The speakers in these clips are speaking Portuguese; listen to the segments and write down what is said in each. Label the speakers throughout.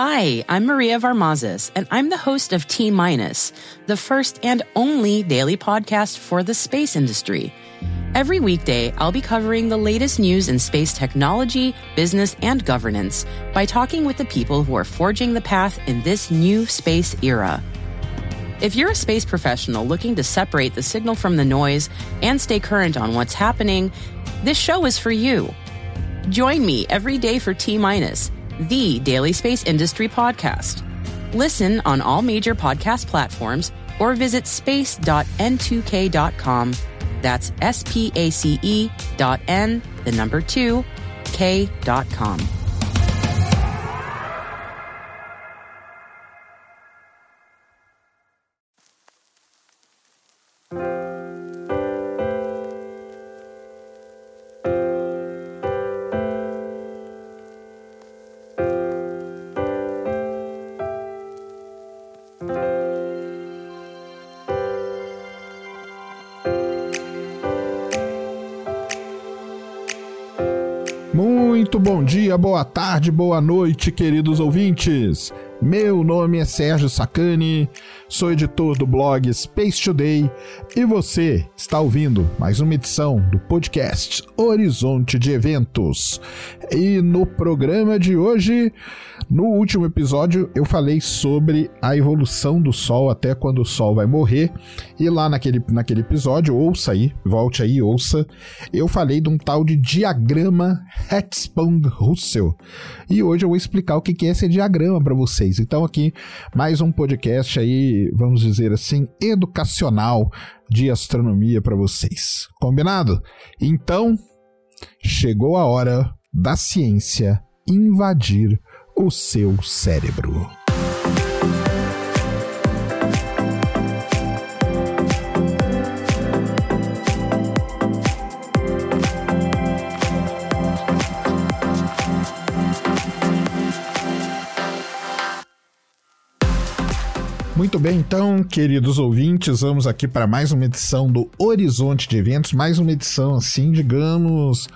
Speaker 1: Hi, I'm Maria Varmazes, and I'm the host of T Minus, the first and only daily podcast for the space industry. Every weekday, I'll be covering the latest news in space technology, business, and governance by talking with the people who are forging the path in this new space era. If you're a space professional looking to separate the signal from the noise and stay current on what's happening, this show is for you. Join me every day for T Minus, the daily space industry podcast. Listen on all major podcast platforms or visit space.n2k.com. That's S P A C E dot N, the number two, K dot com.
Speaker 2: Muito bom dia, boa tarde, boa noite, queridos ouvintes. Meu nome é Sérgio Sacani, sou editor do blog Space Today e você está ouvindo mais uma edição do podcast Horizonte de Eventos. E no programa de hoje, no último episódio, eu falei sobre a evolução do Sol até quando o Sol vai morrer. E lá naquele, naquele episódio, ouça aí, volte aí, ouça, eu falei de um tal de diagrama Hertzsprung-Russell. E hoje eu vou explicar o que é esse diagrama para vocês. Então aqui mais um podcast aí, vamos dizer assim, educacional de astronomia para vocês. Combinado? Então, chegou a hora da ciência invadir o seu cérebro. Muito bem, então, queridos ouvintes, vamos aqui para mais uma edição do Horizonte de Eventos, mais uma edição assim, digamos,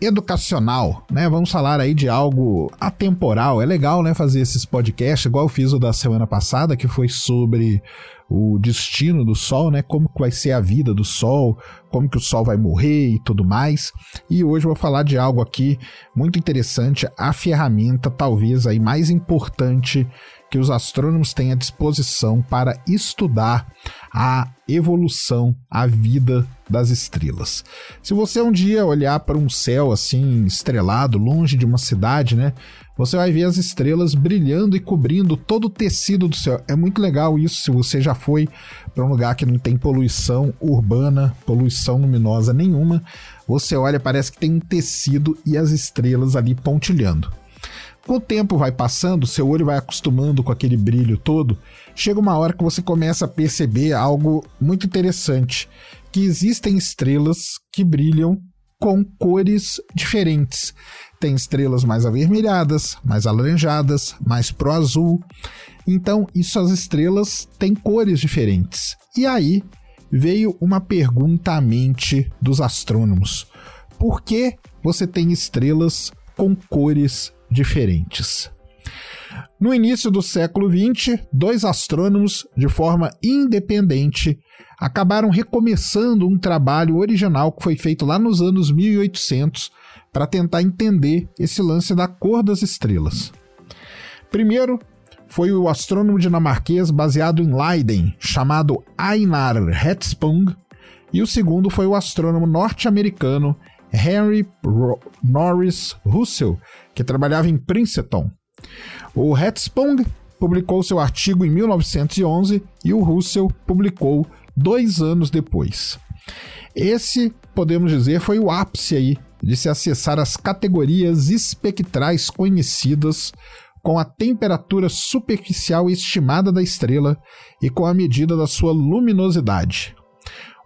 Speaker 2: educacional, né? Vamos falar aí de algo atemporal. É legal, né, fazer esses podcasts, igual eu fiz o da semana passada, que foi sobre o destino do Sol, né? Como que vai ser a vida do Sol, como que o Sol vai morrer e tudo mais. E hoje eu vou falar de algo aqui muito interessante, a ferramenta talvez aí mais importante que os astrônomos têm à disposição para estudar a evolução, a vida das estrelas. Se você um dia olhar para um céu assim estrelado, longe de uma cidade, né? Você vai ver as estrelas brilhando e cobrindo todo o tecido do céu. É muito legal isso se você já foi para um lugar que não tem poluição urbana, poluição luminosa nenhuma. Você olha, parece que tem um tecido e as estrelas ali pontilhando. Com o tempo vai passando, seu olho vai acostumando com aquele brilho todo, chega uma hora que você começa a perceber algo muito interessante, que existem estrelas que brilham com cores diferentes. Tem estrelas mais avermelhadas, mais alaranjadas, mais pro azul. Então, isso as estrelas têm cores diferentes. E aí veio uma pergunta à mente dos astrônomos: por que você tem estrelas com cores diferentes. No início do século XX, dois astrônomos, de forma independente, acabaram recomeçando um trabalho original que foi feito lá nos anos 1800 para tentar entender esse lance da cor das estrelas. Primeiro, foi o astrônomo dinamarquês baseado em Leiden, chamado Einar Hertzsprung, e o segundo foi o astrônomo norte-americano Henry Norris Russell, que trabalhava em Princeton. O Hertzsprung publicou seu artigo em 1911 e o Russell publicou dois anos depois. Esse, podemos dizer, foi o ápice aí de se acessar as categorias espectrais conhecidas com a temperatura superficial estimada da estrela e com a medida da sua luminosidade.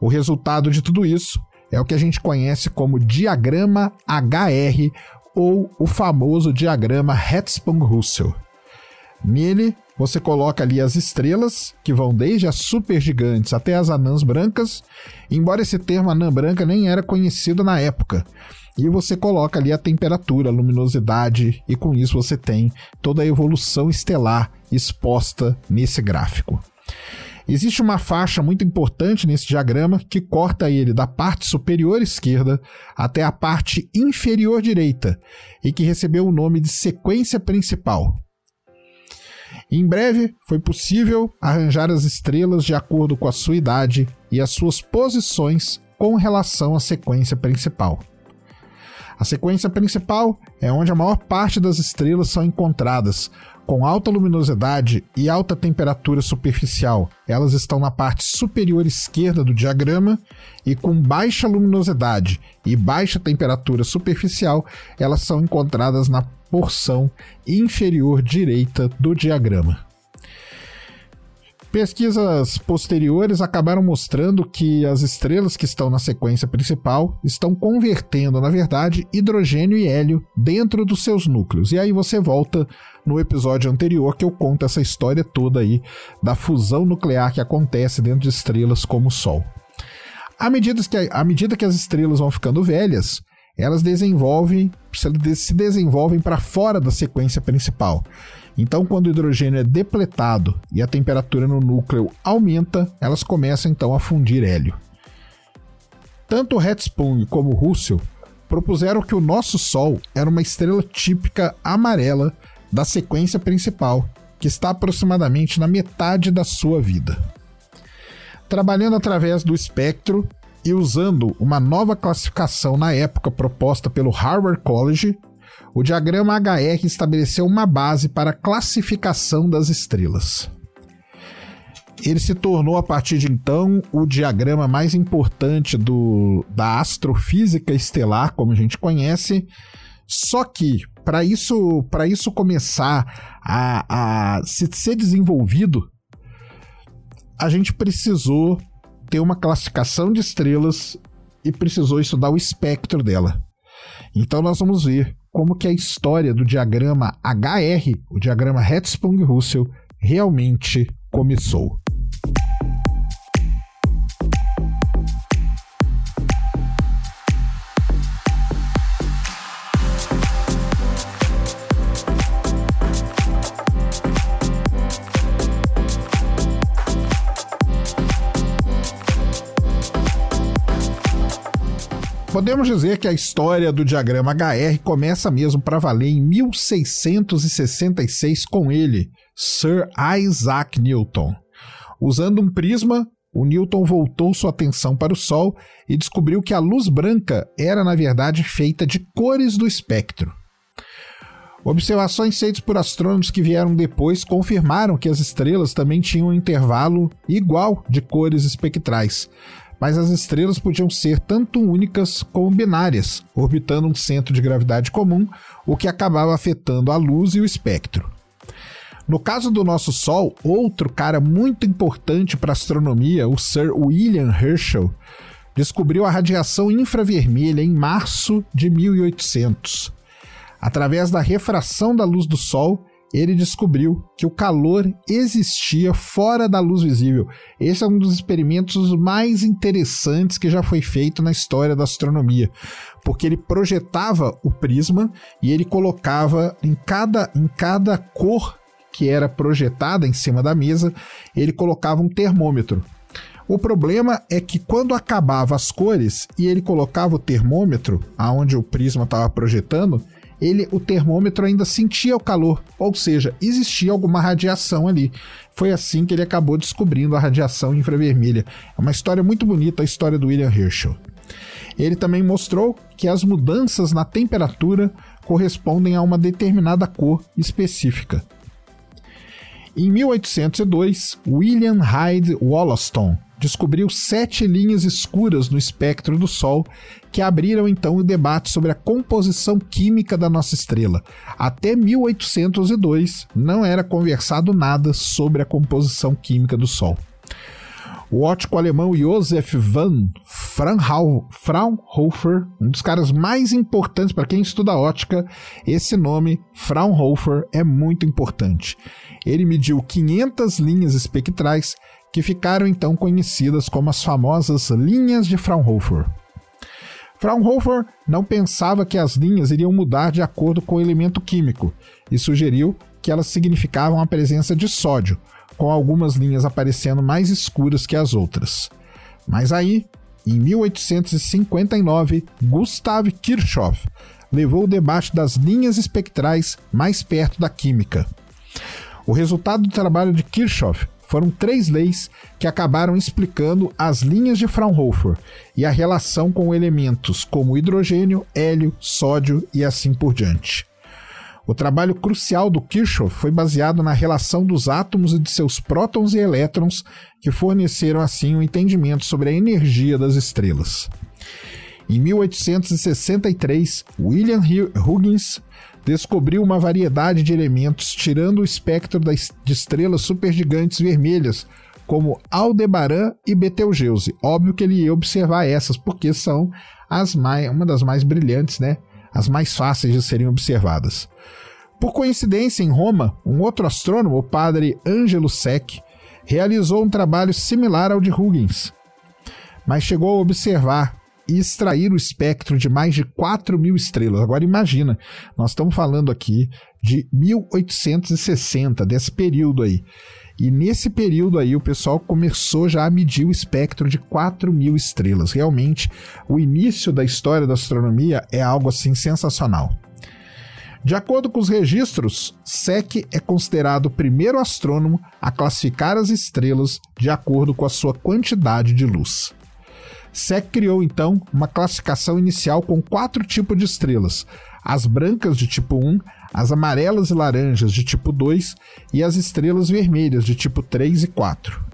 Speaker 2: O resultado de tudo isso é o que a gente conhece como diagrama HR ou o famoso diagrama Hertzsprung-Russell. Nele, você coloca ali as estrelas, que vão desde as supergigantes até as anãs brancas, embora esse termo anã branca nem era conhecido na época. e você coloca ali a temperatura, a luminosidade, e com isso você tem toda a evolução estelar exposta nesse gráfico. Existe uma faixa muito importante nesse diagrama que corta ele da parte superior esquerda até a parte inferior direita e que recebeu o nome de sequência principal. Em breve, foi possível arranjar as estrelas de acordo com a sua idade e as suas posições com relação à sequência principal. A sequência principal é onde a maior parte das estrelas são encontradas, com alta luminosidade e alta temperatura superficial. Elas estão na parte superior esquerda do diagrama e com baixa luminosidade e baixa temperatura superficial, elas são encontradas na porção inferior direita do diagrama. Pesquisas posteriores acabaram mostrando que as estrelas que estão na sequência principal estão convertendo, na verdade, hidrogênio e hélio dentro dos seus núcleos. E aí você volta no episódio anterior que eu conto essa história toda aí da fusão nuclear que acontece dentro de estrelas como o Sol. À medida que, à medida que as estrelas vão ficando velhas, elas desenvolvem, se desenvolvem para fora da sequência principal. Então, quando o hidrogênio é depletado e a temperatura no núcleo aumenta, elas começam então a fundir hélio. Tanto Hertzsprung como Russell propuseram que o nosso Sol era uma estrela típica amarela da sequência principal, que está aproximadamente na metade da sua vida. Trabalhando através do espectro e usando uma nova classificação na época proposta pelo Harvard College, o diagrama HR estabeleceu uma base para a classificação das estrelas. Ele se tornou, a partir de então, o diagrama mais importante do, da astrofísica estelar, como a gente conhece. Só que, para isso, isso começar a, a se, ser desenvolvido, a gente precisou ter uma classificação de estrelas e precisou estudar o espectro dela. Então nós vamos ver como que a história do diagrama HR, o diagrama Hertzsprung-Russell, realmente começou. Podemos dizer que a história do diagrama HR começa mesmo para valer em 1666 com ele, Sir Isaac Newton. Usando um prisma, o Newton voltou sua atenção para o Sol e descobriu que a luz branca era, na verdade, feita de cores do espectro. Observações feitas por astrônomos que vieram depois confirmaram que as estrelas também tinham um intervalo igual de cores espectrais, mas as estrelas podiam ser tanto únicas como binárias, orbitando um centro de gravidade comum, o que acabava afetando a luz e o espectro. No caso do nosso Sol, outro cara muito importante para a astronomia, o Sir William Herschel, descobriu a radiação infravermelha em março de 1800. Através da refração da luz do Sol, ele descobriu que o calor existia fora da luz visível. Esse é um dos experimentos mais interessantes que já foi feito na história da astronomia, porque ele projetava o prisma e ele colocava em cada, em cada cor que era projetada em cima da mesa, ele colocava um termômetro. O problema é que quando acabava as cores e ele colocava o termômetro aonde o prisma estava projetando, ele, o termômetro ainda sentia o calor, ou seja, existia alguma radiação ali. Foi assim que ele acabou descobrindo a radiação infravermelha. É uma história muito bonita, a história do William Herschel. Ele também mostrou que as mudanças na temperatura correspondem a uma determinada cor específica. Em 1802, William Hyde Wollaston descobriu sete linhas escuras no espectro do Sol que abriram então o debate sobre a composição química da nossa estrela. Até 1802 não era conversado nada sobre a composição química do Sol. O ótico alemão Josef van Fraunhofer, um dos caras mais importantes para quem estuda ótica, esse nome, Fraunhofer, é muito importante. Ele mediu 500 linhas espectrais que ficaram então conhecidas como as famosas linhas de Fraunhofer. Fraunhofer não pensava que as linhas iriam mudar de acordo com o elemento químico e sugeriu que elas significavam a presença de sódio, com algumas linhas aparecendo mais escuras que as outras. Mas aí, em 1859, Gustav Kirchhoff levou o debate das linhas espectrais mais perto da química. O resultado do trabalho de Kirchhoff foram três leis que acabaram explicando as linhas de Fraunhofer e a relação com elementos como hidrogênio, hélio, sódio e assim por diante. O trabalho crucial do Kirchhoff foi baseado na relação dos átomos e de seus prótons e elétrons, que forneceram assim um entendimento sobre a energia das estrelas. Em 1863, William Huggins descobriu uma variedade de elementos tirando o espectro de estrelas supergigantes vermelhas, como Aldebaran e Betelgeuse. Óbvio que ele ia observar essas, porque são as mais, uma das mais brilhantes, né? As mais fáceis de serem observadas. Por coincidência, em Roma, um outro astrônomo, o padre Angelo Sec, realizou um trabalho similar ao de Huygens, mas chegou a observar e extrair o espectro de mais de 4 mil estrelas. Agora imagina, nós estamos falando aqui de 1860, desse período aí. E nesse período aí o pessoal começou já a medir o espectro de 4 mil estrelas. Realmente, o início da história da astronomia é algo assim sensacional. De acordo com os registros, Sec é considerado o primeiro astrônomo a classificar as estrelas de acordo com a sua quantidade de luz. SEC criou então uma classificação inicial com quatro tipos de estrelas: as brancas de tipo 1, as amarelas e laranjas de tipo 2 e as estrelas vermelhas de tipo 3 e 4.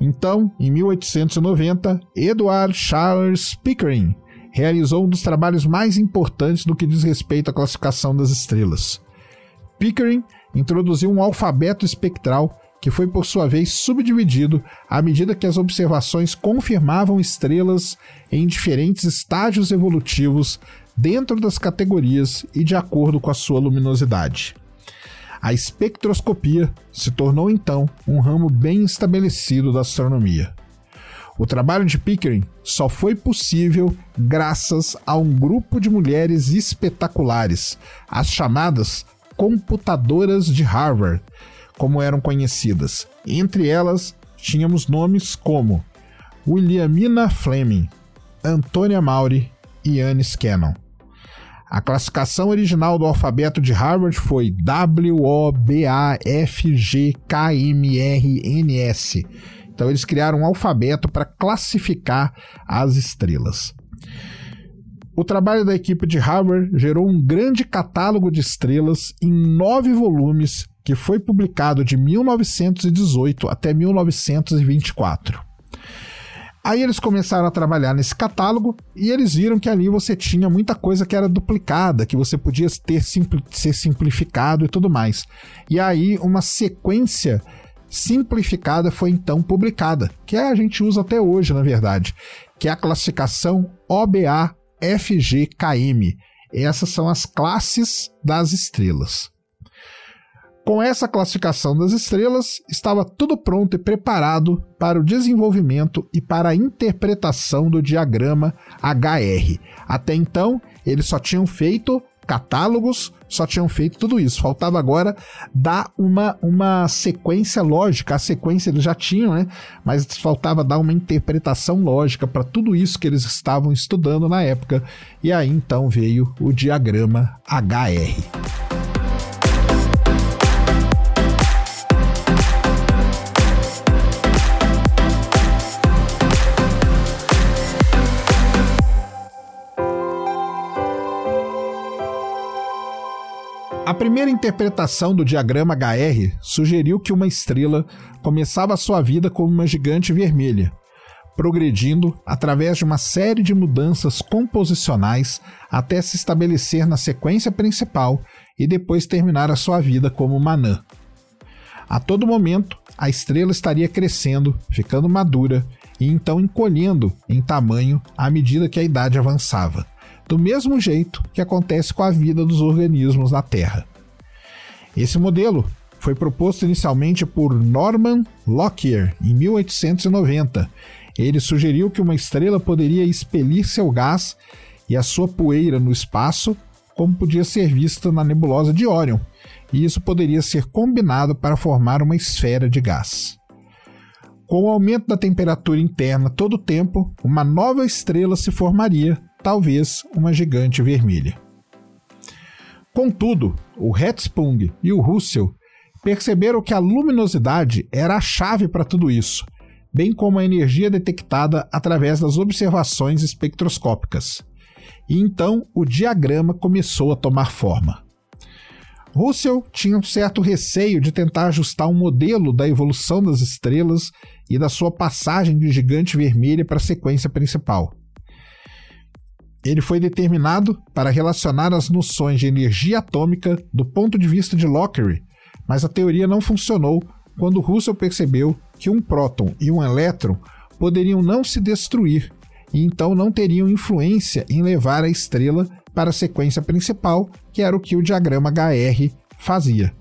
Speaker 2: Então, em 1890, Edward Charles Pickering realizou um dos trabalhos mais importantes no que diz respeito à classificação das estrelas. Pickering introduziu um alfabeto espectral que foi por sua vez subdividido à medida que as observações confirmavam estrelas em diferentes estágios evolutivos dentro das categorias e de acordo com a sua luminosidade. A espectroscopia se tornou então um ramo bem estabelecido da astronomia. O trabalho de Pickering só foi possível graças a um grupo de mulheres espetaculares, as chamadas computadoras de Harvard, como eram conhecidas. Entre elas, tínhamos nomes como Williamina Fleming, Antônia Maury e Anne Scanlon. A classificação original do alfabeto de Harvard foi W-O-B-A-F-G-K-M-R-N-S. Então eles criaram um alfabeto para classificar as estrelas. O trabalho da equipe de Harvard gerou um grande catálogo de estrelas em nove volumes que foi publicado de 1918 até 1924. Aí eles começaram a trabalhar nesse catálogo e eles viram que ali você tinha muita coisa que era duplicada, que você podia ter simpli ser simplificado e tudo mais. E aí uma sequência simplificada foi então publicada, que a gente usa até hoje, na verdade, que é a classificação OBA FGKM. Essas são as classes das estrelas. Com essa classificação das estrelas, estava tudo pronto e preparado para o desenvolvimento e para a interpretação do diagrama HR. Até então, eles só tinham feito catálogos, só tinham feito tudo isso. Faltava agora dar uma, uma sequência lógica. A sequência eles já tinham, né? Mas faltava dar uma interpretação lógica para tudo isso que eles estavam estudando na época. E aí então veio o diagrama HR. A primeira interpretação do diagrama HR sugeriu que uma estrela começava sua vida como uma gigante vermelha, progredindo através de uma série de mudanças composicionais até se estabelecer na sequência principal e depois terminar a sua vida como uma anã. A todo momento, a estrela estaria crescendo, ficando madura e então encolhendo em tamanho à medida que a idade avançava do mesmo jeito que acontece com a vida dos organismos na Terra. Esse modelo foi proposto inicialmente por Norman Lockyer em 1890. Ele sugeriu que uma estrela poderia expelir seu gás e a sua poeira no espaço, como podia ser vista na nebulosa de Orion, e isso poderia ser combinado para formar uma esfera de gás. Com o aumento da temperatura interna todo o tempo, uma nova estrela se formaria, talvez uma gigante vermelha. Contudo, o Hertzsprung e o Russell perceberam que a luminosidade era a chave para tudo isso, bem como a energia detectada através das observações espectroscópicas. E então o diagrama começou a tomar forma. Russell tinha um certo receio de tentar ajustar um modelo da evolução das estrelas e da sua passagem de gigante vermelha para a sequência principal. Ele foi determinado para relacionar as noções de energia atômica do ponto de vista de Lockery, mas a teoria não funcionou quando Russell percebeu que um próton e um elétron poderiam não se destruir e então não teriam influência em levar a estrela para a sequência principal, que era o que o diagrama HR fazia.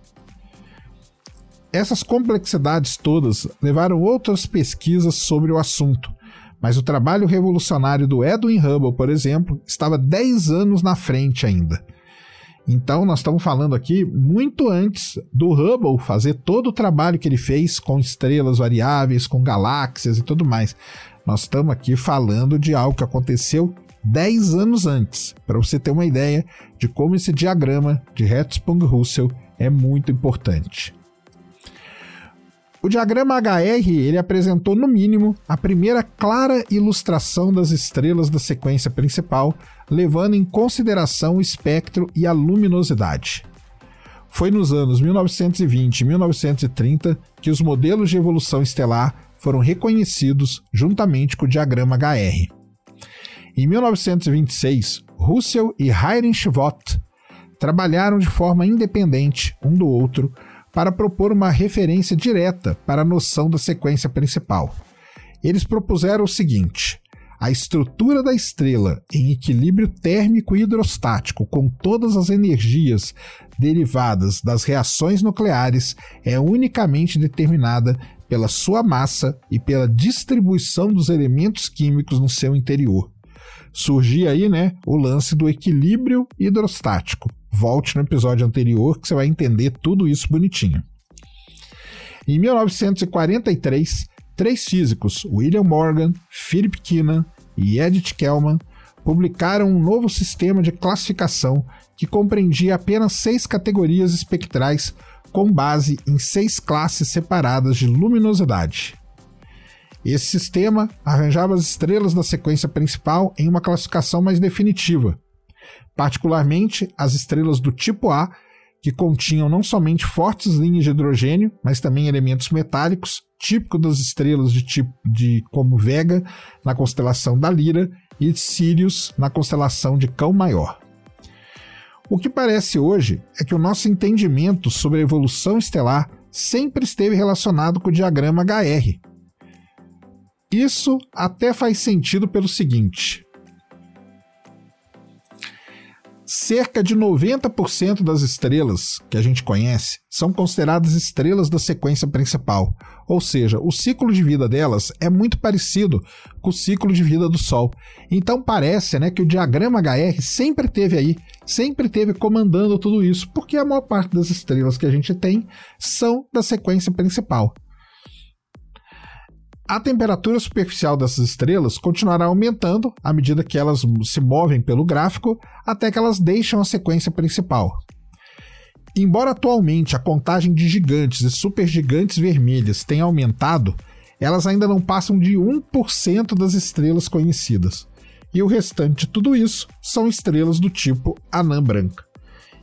Speaker 2: Essas complexidades todas levaram outras pesquisas sobre o assunto, mas o trabalho revolucionário do Edwin Hubble, por exemplo, estava 10 anos na frente ainda. Então, nós estamos falando aqui muito antes do Hubble fazer todo o trabalho que ele fez com estrelas variáveis, com galáxias e tudo mais. Nós estamos aqui falando de algo que aconteceu 10 anos antes, para você ter uma ideia de como esse diagrama de Hertzsprung-Russell é muito importante. O diagrama HR ele apresentou, no mínimo, a primeira clara ilustração das estrelas da sequência principal, levando em consideração o espectro e a luminosidade. Foi nos anos 1920 e 1930 que os modelos de evolução estelar foram reconhecidos juntamente com o diagrama HR. Em 1926, Russell e Heinrich Vaught trabalharam de forma independente um do outro para propor uma referência direta para a noção da sequência principal. Eles propuseram o seguinte: a estrutura da estrela em equilíbrio térmico e hidrostático com todas as energias derivadas das reações nucleares é unicamente determinada pela sua massa e pela distribuição dos elementos químicos no seu interior. Surgia aí, né, o lance do equilíbrio hidrostático, Volte no episódio anterior que você vai entender tudo isso bonitinho. Em 1943, três físicos, William Morgan, Philip Keenan e Edith Kellman, publicaram um novo sistema de classificação que compreendia apenas seis categorias espectrais com base em seis classes separadas de luminosidade. Esse sistema arranjava as estrelas da sequência principal em uma classificação mais definitiva, particularmente as estrelas do tipo A, que continham não somente fortes linhas de hidrogênio, mas também elementos metálicos, típico das estrelas de tipo de como Vega na constelação da Lira e Sirius na constelação de Cão Maior. O que parece hoje é que o nosso entendimento sobre a evolução estelar sempre esteve relacionado com o diagrama HR. Isso até faz sentido pelo seguinte: Cerca de 90% das estrelas que a gente conhece são consideradas estrelas da sequência principal, ou seja, o ciclo de vida delas é muito parecido com o ciclo de vida do Sol. Então parece né, que o diagrama HR sempre teve aí, sempre teve comandando tudo isso, porque a maior parte das estrelas que a gente tem são da sequência principal. A temperatura superficial dessas estrelas continuará aumentando à medida que elas se movem pelo gráfico até que elas deixam a sequência principal. Embora atualmente a contagem de gigantes e supergigantes vermelhas tenha aumentado, elas ainda não passam de 1% das estrelas conhecidas. E o restante de tudo isso são estrelas do tipo anã branca.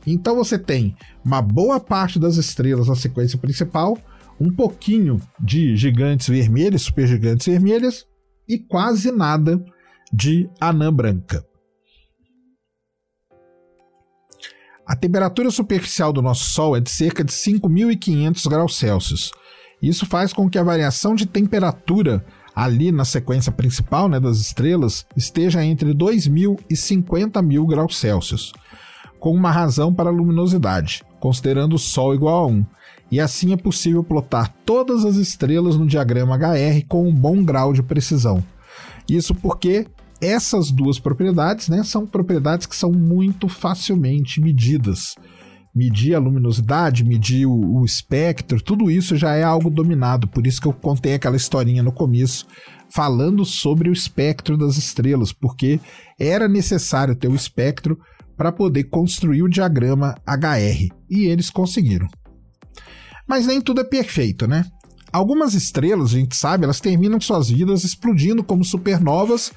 Speaker 2: Então você tem uma boa parte das estrelas na sequência principal, um pouquinho de gigantes vermelhos, supergigantes vermelhas e quase nada de anã branca. A temperatura superficial do nosso Sol é de cerca de 5.500 graus Celsius. Isso faz com que a variação de temperatura ali na sequência principal né, das estrelas esteja entre 2.000 e 50.000 graus Celsius, com uma razão para a luminosidade. considerando o Sol igual a 1. E assim é possível plotar todas as estrelas no diagrama HR com um bom grau de precisão. Isso porque essas duas propriedades né, são propriedades que são muito facilmente medidas. Medir a luminosidade, medir o, o espectro, tudo isso já é algo dominado. Por isso que eu contei aquela historinha no começo falando sobre o espectro das estrelas, porque era necessário ter o espectro para poder construir o diagrama HR. E eles conseguiram. Mas nem tudo é perfeito, né? Algumas estrelas, a gente sabe, elas terminam suas vidas explodindo como supernovas,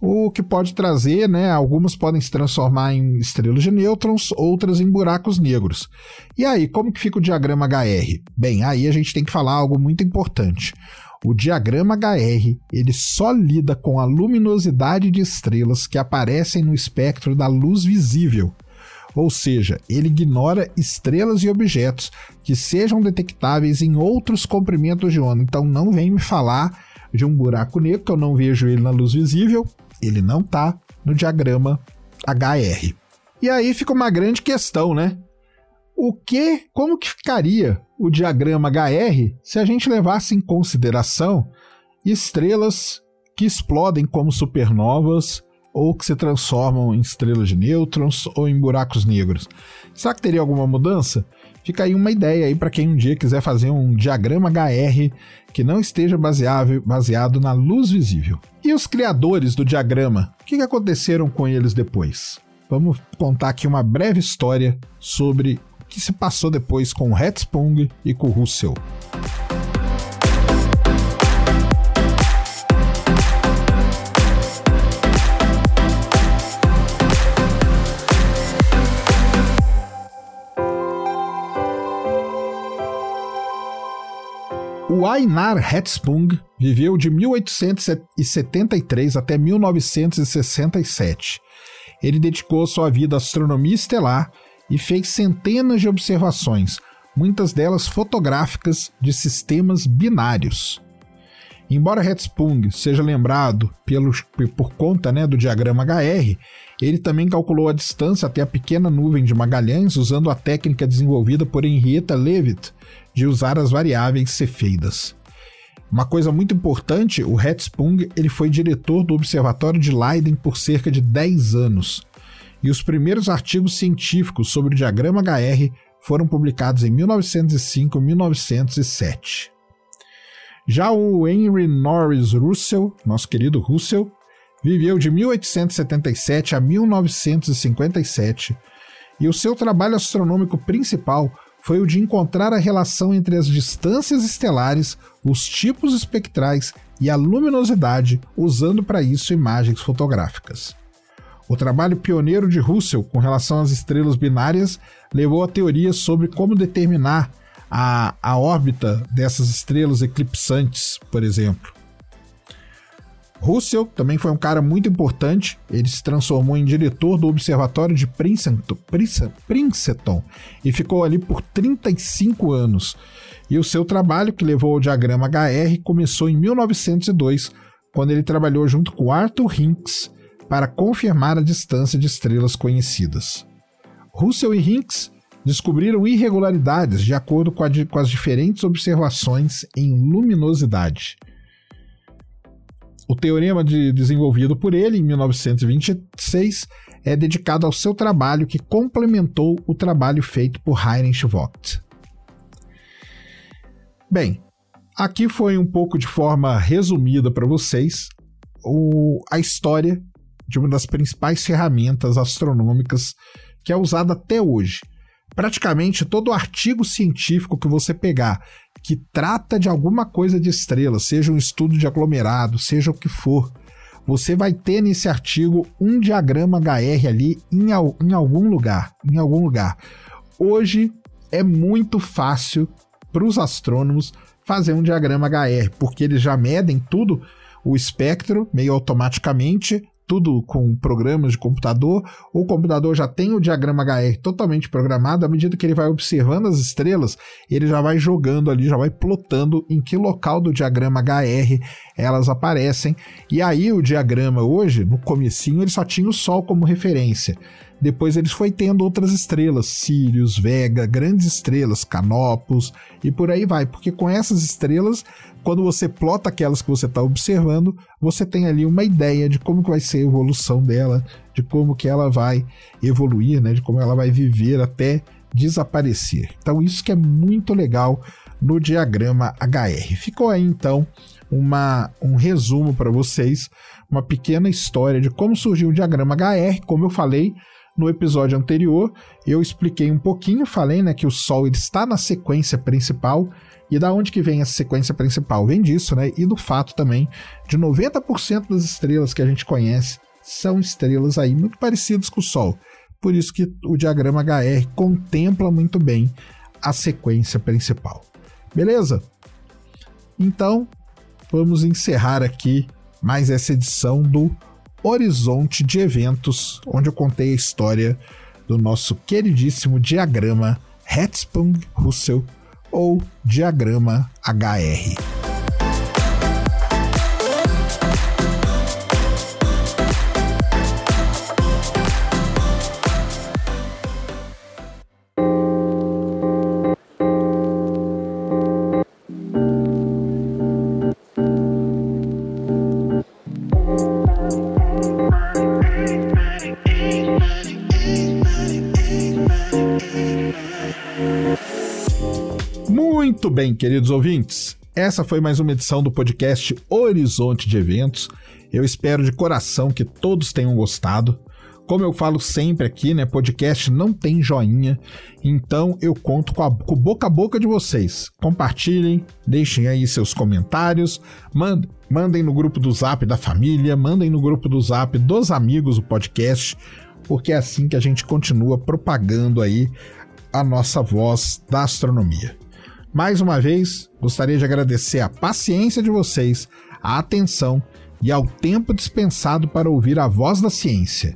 Speaker 2: o que pode trazer, né? Algumas podem se transformar em estrelas de nêutrons, outras em buracos negros. E aí, como que fica o diagrama HR? Bem, aí a gente tem que falar algo muito importante. O diagrama HR ele só lida com a luminosidade de estrelas que aparecem no espectro da luz visível. Ou seja, ele ignora estrelas e objetos que sejam detectáveis em outros comprimentos de onda. Então não vem me falar de um buraco negro que eu não vejo ele na luz visível, ele não está no diagrama HR. E aí fica uma grande questão, né? O que, como que ficaria o diagrama HR se a gente levasse em consideração estrelas que explodem como supernovas ou que se transformam em estrelas de nêutrons ou em buracos negros? Será que teria alguma mudança? Fica aí uma ideia aí para quem um dia quiser fazer um diagrama HR que não esteja baseado, na luz visível. E os criadores do diagrama? O que aconteceram com eles depois? Vamos contar aqui uma breve história sobre que se passou depois com o Hetzpung e com o Russell. O Einar viveu de 1873 até 1967. Ele dedicou sua vida à astronomia estelar e fez centenas de observações, muitas delas fotográficas de sistemas binários. Embora Hertzsprung seja lembrado pelo, por conta né, do diagrama HR, ele também calculou a distância até a pequena nuvem de Magalhães usando a técnica desenvolvida por Henrietta Leavitt de usar as variáveis cefeidas. Uma coisa muito importante, o Hertzsprung ele foi diretor do Observatório de Leiden por cerca de 10 anos e os primeiros artigos científicos sobre o diagrama HR foram publicados em 1905 e 1907. Já o Henry Norris Russell, nosso querido Russell, viveu de 1877 a 1957 e o seu trabalho astronômico principal foi o de encontrar a relação entre as distâncias estelares, os tipos espectrais e a luminosidade, usando para isso imagens fotográficas. O trabalho pioneiro de Russell com relação às estrelas binárias levou a teorias sobre como determinar a, a órbita dessas estrelas eclipsantes, por exemplo. Russell também foi um cara muito importante. Ele se transformou em diretor do Observatório de Princeton, Princeton e ficou ali por 35 anos. E o seu trabalho, que levou ao diagrama HR, começou em 1902, quando ele trabalhou junto com Arthur Hinks para confirmar a distância de estrelas conhecidas. Russell e Hinks descobriram irregularidades de acordo com, com as diferentes observações em luminosidade. O teorema de, desenvolvido por ele em 1926 é dedicado ao seu trabalho que complementou o trabalho feito por Heinrich Vogt. Bem, aqui foi um pouco de forma resumida para vocês o, a história de uma das principais ferramentas astronômicas que é usada até hoje. Praticamente todo artigo científico que você pegar que trata de alguma coisa de estrela, seja um estudo de aglomerado, seja o que for, você vai ter nesse artigo um diagrama HR ali em, em algum lugar, em algum lugar. Hoje é muito fácil para os astrônomos fazer um diagrama HR, porque eles já medem tudo o espectro meio automaticamente, tudo com programas de computador, o computador já tem o diagrama HR totalmente programado, à medida que ele vai observando as estrelas, ele já vai jogando ali, já vai plotando em que local do diagrama HR elas aparecem. E aí o diagrama hoje, no comecinho, ele só tinha o Sol como referência. Depois eles foi tendo outras estrelas, Sirius, Vega, grandes estrelas, Canopus e por aí vai, porque com essas estrelas, quando você plota aquelas que você está observando, você tem ali uma ideia de como que vai ser a evolução dela, de como que ela vai evoluir, né, de como ela vai viver até desaparecer. Então isso que é muito legal no diagrama HR. Ficou aí então uma, um resumo para vocês, uma pequena história de como surgiu o diagrama HR, como eu falei no episódio anterior, eu expliquei um pouquinho, falei né, que o Sol ele está na sequência principal, e da onde que vem essa sequência principal? Vem disso, né? E do fato também de 90% das estrelas que a gente conhece são estrelas aí muito parecidas com o Sol. Por isso que o diagrama HR contempla muito bem a sequência principal. Beleza? Então, vamos encerrar aqui mais essa edição do Horizonte de Eventos, onde eu contei a história do nosso queridíssimo diagrama Hertzsprung-Russell ou diagrama HR. Muito bem, queridos ouvintes. Essa foi mais uma edição do podcast Horizonte de Eventos. Eu espero de coração que todos tenham gostado. Como eu falo sempre aqui, né? Podcast não tem joinha, então eu conto com, a, com boca a boca de vocês. Compartilhem, deixem aí seus comentários, mandem, mandem no grupo do Zap da família, mandem no grupo do Zap dos amigos o podcast, porque é assim que a gente continua propagando aí a nossa voz da astronomia. Mais uma vez, gostaria de agradecer a paciência de vocês, a atenção e ao tempo dispensado para ouvir a voz da ciência.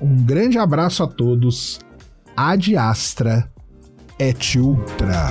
Speaker 2: Um grande abraço a todos. Ad Astra et Ultra.